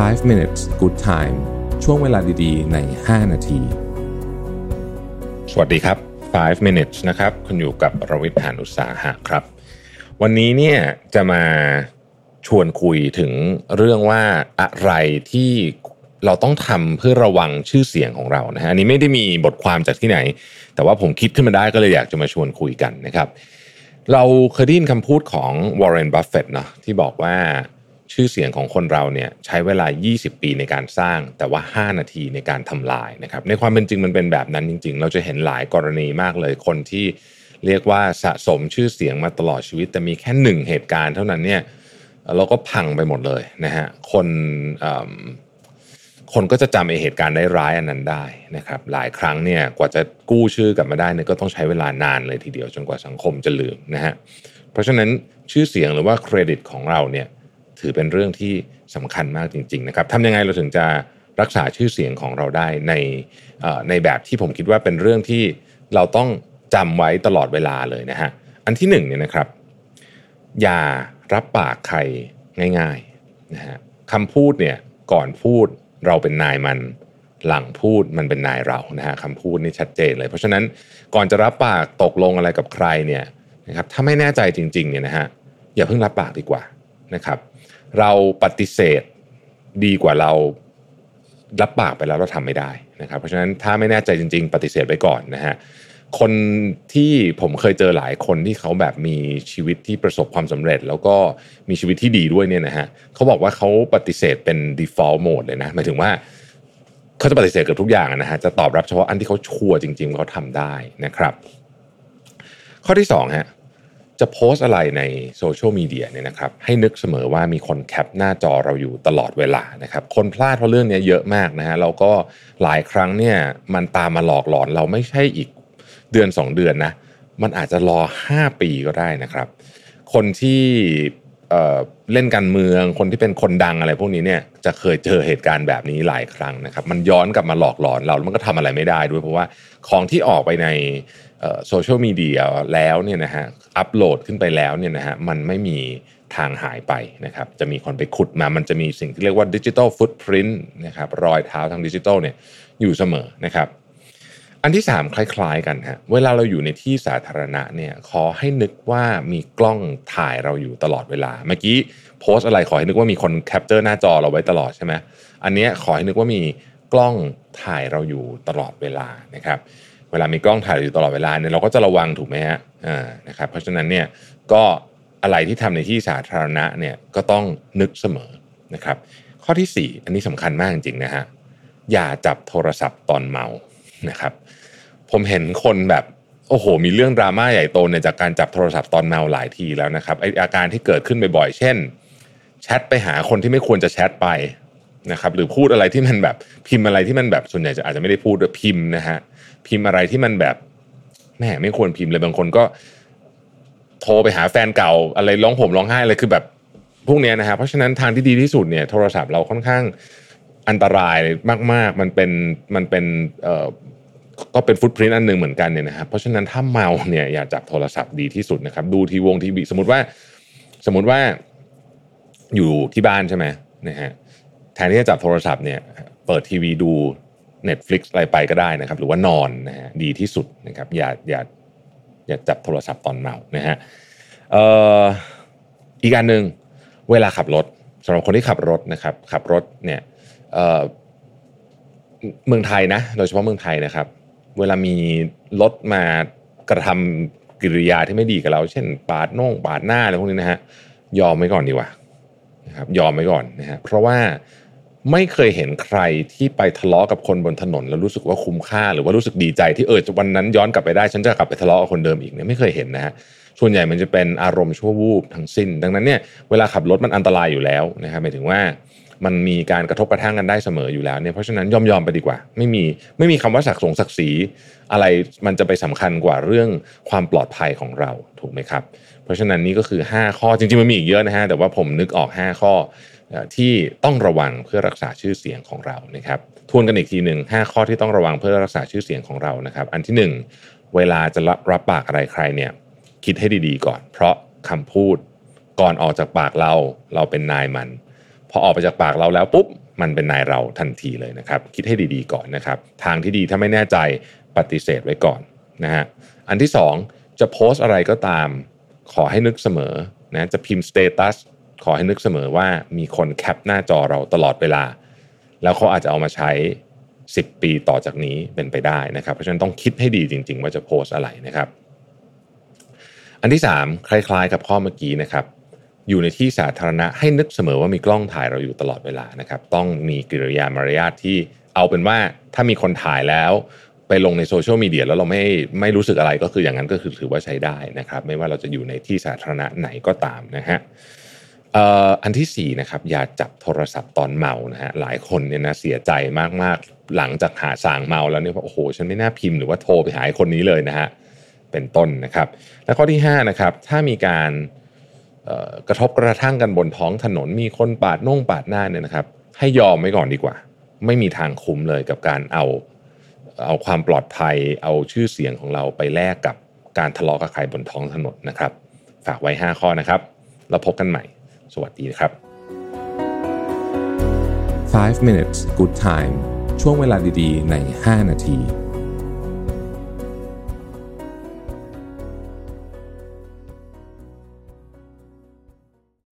5 minutes good time ช่วงเวลาดีๆ ใน 5 นาที สวัสดีครับ 5 minutes นะครับ คุณอยู่กับรวิทยานุสาหะครับ วันนี้เนี่ยจะมาชวนคุยถึงเรื่องว่าอะไรที่เราต้องทำเพื่อระวังชื่อเสียงของเรานะฮะอันนี้ไม่ได้มีบทความจากที่ไหน แต่ว่าผมคิดขึ้นมาได้ก็เลยอยากจะมาชวนคุยกันนะครับ เราเคยได้ยินคำพูดของวอร์เรนบัฟเฟตเนาะที่บอกว่า ชื่อเสียงของคนเราเนี่ยใช้เวลา 20 ปีในการสร้าง แต่ว่า 5 นาทีในการทำลายนะครับในความเป็นจริงมันเป็นแบบนั้นจริง ๆ เราจะเห็นหลายกรณีมากเลยคนที่เรียกว่าสะสมชื่อเสียงมาตลอดชีวิต แต่มีแค่หนึ่งเหตุการณ์เท่านั้นเนี่ยเราก็พังไปหมดเลยนะฮะคนคนก็จะจำไอเหตุการณ์ได้ร้ายอันนั้นได้นะครับหลายครั้งเนี่ยกว่าจะกู้ชื่อกลับมาได้เนี่ยก็ต้องใช้เวลานานเลยทีเดียวจนกว่าสังคมจะลืมนะฮะเพราะฉะนั้นชื่อเสียงหรือว่าเครดิตของเราเนี่ย ถือเป็นเรื่องที่สำคัญมากจริง ๆ นะครับทำยังไงเราถึงจะรักษาชื่อเสียงของเราได้ในในแบบที่ผมคิดว่าเป็นเรื่องที่เราต้องจำไว้ตลอดเวลาเลยนะฮะอันที่หนึ่งเนี่ยนะครับ อย่ารับปากใครง่ายๆนะฮะคำพูดเนี่ยก่อนพูดเราเป็นนายมันหลังพูดมันเป็นนายเรานะฮะคำพูดนี่ชัดเจนเลย เพราะฉะนั้นก่อนจะรับปากตกลงอะไรกับใครเนี่ยนะครับถ้าไม่แน่ใจจริงๆเนี่ยนะฮะอย่าเพิ่งรับปากดีกว่านะครับ เราปฏิเสธดีกว่าเรารับปากไปแล้วเราทำไม่ได้นะครับ เพราะฉะนั้นถ้าไม่แน่ใจจริง ๆ ปฏิเสธไปก่อนนะฮะคนที่ผมเคยเจอหลายคนที่เขาแบบมีชีวิตที่ประสบความสำเร็จ แล้วก็มีชีวิตที่ดีด้วยเนี่ยนะฮะเขาบอกว่าเขาปฏิเสธเป็น default mode เลยนะหมายถึงว่าเขาจะปฏิเสธกับทุกอย่างนะฮะจะตอบรับเฉพาะอันที่เขาชัวร์จริง ๆเขาทำได้นะครับ ข้อที่2ฮะ จะโพสอะไรในโซเชียลมีเดียเนี่ยนะครับให้นึกเสมอว่ามีคนแคปหน้าจอเราอยู่ตลอดเวลานะครับคนพลาดเพราะเรื่องนี้เยอะมากนะฮะเราก็หลายครั้งเนี่ยมันตามมาหลอกหลอนเราไม่ใช่อีกเดือน 2 เดือนนะมันอาจจะรอ 5 ปีก็ได้นะครับ คนที่ เล่นการเมืองคนที่เป็นคนดังอะไรพวกนี้เนี่ยจะเคยเจอเหตุการณ์แบบนี้หลายครั้งนะครับมันย้อนกลับมาหลอกหลอนเราแล้วมันก็ทำอะไรไม่ได้ด้วยเพราะว่าของที่ออกไปในโซเชียลมีเดียแล้วเนี่ยนะฮะอัปโหลดขึ้นไปแล้วเนี่ยนะฮะมันไม่มีทางหายไปนะครับจะมีคนไปขุดมามันจะมีสิ่งที่เรียกว่า digital footprint นะครับรอยเท้าทางดิจิทัลเนี่ยอยู่เสมอนะครับ อันที่ 3 คล้าย ๆ กันฮะเวลาเราอยู่ในที่สาธารณะเนี่ยขอให้นึกว่ามีกล้องถ่ายเราอยู่ตลอดเวลา เมื่อกี้โพสต์อะไรขอให้นึกว่ามีคน capture หน้าจอเราไว้ตลอดใช่ไหมอันนี้ขอให้นึกว่ามีกล้องถ่ายเราอยู่ตลอดเวลานะครับเวลามีกล้องถ่ายอยู่ตลอดเวลาเนี่ยเราก็จะระวังถูกไหมฮะอ่านะครับเพราะฉะนั้นเนี่ยก็อะไรที่ทำในที่สาธารณะเนี่ยก็ต้องนึกเสมอนะครับข้อที่ 4 อันนี้สำคัญมากจริงๆนะฮะอย่าจับโทรศัพท์ตอนเมา นะครับ ผมเห็นคนแบบโอ้โห มีเรื่องดราม่าใหญ่โตเนี่ยจากการจับโทรศัพท์ตอนเมาหลายทีแล้วนะครับไออาการที่เกิดขึ้นบ่อยๆ เช่น แชทไปหาคนที่ไม่ควรจะแชทไปนะครับหรือพูดอะไรที่มันแบบพิมพ์อะไรที่มันแบบส่วนใหญ่จะอาจจะไม่ได้พูดพิมพ์นะฮะพิมพ์อะไรที่มันแบบแม่ไม่ควรพิมพ์เลยบางคนก็ โทรไปหาแฟนเก่าอะไรร้องผมร้องไห้อะไรคือแบบพวกนี้นะฮะเพราะฉะนั้นทางที่ดีที่สุดเนี่ยโทรศัพท์เราค่อนข้าง อันตรายมาก ๆ มันเป็นมันเป็นก็เป็นฟุตพิ้นอันหนึ่งเหมือนกันเนี่ยนะครับเพราะฉะนั้นถ้าเมาเนี่ยอย่าจับโทรศัพท์ดีที่สุดนะครับ ดูทีวงทีวีสมมติว่า สมมติว่าอยู่ที่บ้านใช่ไหมนะฮะแทนที่จะจับโทรศัพท์เนี่ย เปิดทีวีดู Netflix อะไรไปก็ได้นะครับ หรือว่านอนนะฮะดีที่สุดนะครับ อย่าอย่าอย่าจับโทรศัพท์ตอนเมานะฮะอออีกการหนึ่งเวลาขับรถสำหรับคนที่ขับรถนะครับ ขับรถเนี่ย เมืองไทยนะโดยเฉพาะเมืองไทยนะครับ เวลามีรถมากระทำกิริยาที่ไม่ดีกับเรา เช่น ปาดน่งปาดหน้าอะไรพวกนี้นะฮะยอมไว้ก่อนดีกว่านะครับยอมไว้ก่อนนะฮะเพราะว่าไม่เคยเห็นใครที่ไปทะเลาะกับคนบนถนน แล้วรู้สึกว่าคุ้มค่า หรือว่ารู้สึกดีใจที่เออวันนั้นย้อนกลับไปได้ ฉันจะกลับไปทะเลาะกับคนเดิมอีกเนี่ยไม่เคยเห็นนะฮะส่วนใหญ่มันจะเป็นอารมณ์ชั่ววูบทั้งสิ้น ดังนั้นเนี่ยเวลาขับรถมันอันตรายอยู่แล้วนะครับหมายถึงว่า มันมีการกระทบกระทั่งกันได้เสมออยู่แล้วเนี่ยเพราะฉะนั้นยอมยอมไปดีกว่า ไม่มีไม่มีคำว่าศักดิ์สงศักดิ์ศรีอะไรมันจะไปสำคัญกว่าเรื่องความปลอดภัยของเราถูกไหมครับ เพราะฉะนั้นนี่ก็คือ 5 ข้อจริงๆมันมีอีกเยอะนะฮะแต่ว่าผมนึกออก 5 ข้อที่ต้องระวังเพื่อรักษาชื่อเสียงของเรานะครับทวนกันอีกทีหนึ่ง5ข้อที่ต้องระวังเพื่อรักษาชื่อเสียงของเรานะครับ อันที่ 1 เวลาจะรับรับปากอะไรใครเนี่ยคิดให้ดีๆก่อน เพราะคำพูดก่อนออกจากปากเราเราเป็นนายมัน พอออกไปจากปากเราแล้วปุ๊บมันเป็นนายเราทันทีเลยนะครับ คิดให้ดีๆก่อนนะครับ ทางที่ดีถ้าไม่แน่ใจปฏิเสธไว้ก่อนนะฮะอันที่สองจะโพสต์อะไรก็ตาม ขอให้นึกเสมอนะจะพิมพ์สเตตัสขอให้นึกเสมอว่ามีคนแคปหน้าจอเราตลอดเวลา แล้วเขาอาจจะเอามาใช้ 10 ปีต่อจากนี้เป็นไปได้นะครับ เพราะฉะนั้นต้องคิดให้ดีจริง ๆ ว่าจะโพสต์อะไรนะครับ อันที่ 3 คล้าย ๆ กับข้อเมื่อกี้นะครับ อยู่ในที่สาธารณะให้นึกเสมอว่ามีกล้องถ่ายเราอยู่ตลอดเวลานะครับ ต้องมีกิริยามารยาทที่เอาเป็นว่าถ้ามีคนถ่ายแล้ว ไปลงในโซเชียลมีเดียแล้วเราไม่ไม่รู้สึกอะไรก็คืออย่างนั้นก็คือถือว่าใช้ได้นะครับ ไม่ว่าเราจะอยู่ในที่สาธารณะไหนก็ตามนะฮะอันที่4นะครับอย่าจับโทรศัพท์ตอนเมานะฮะหลายคนเนี่ยนะเสียใจมากๆ หลังจากสร่างเมาแล้วเนี่ยโอ้โหฉันไม่น่าพิมพ์หรือว่าโทรไปหาคนนี้เลยนะฮะเป็นต้นนะครับ และข้อที่5นะครับถ้ามีการ กระทบกระทั่งกันบนท้องถนนมีคนปาดน่งปาดหน้าเนี่ยนะครับ ให้ยอมไว้ก่อนดีกว่า ไม่มีทางคุ้มเลยกับการเอาเอาความปลอดภัยเอาชื่อเสียงของเราไปแลกกับการทะเลาะกับใครบนท้องถนนนะครับ ฝากไว้ 5 ข้อนะครับ แล้วพบกันใหม่ สวัสดีครับ 5 minutes good time ช่วงเวลาดีๆ ใน 5 นาที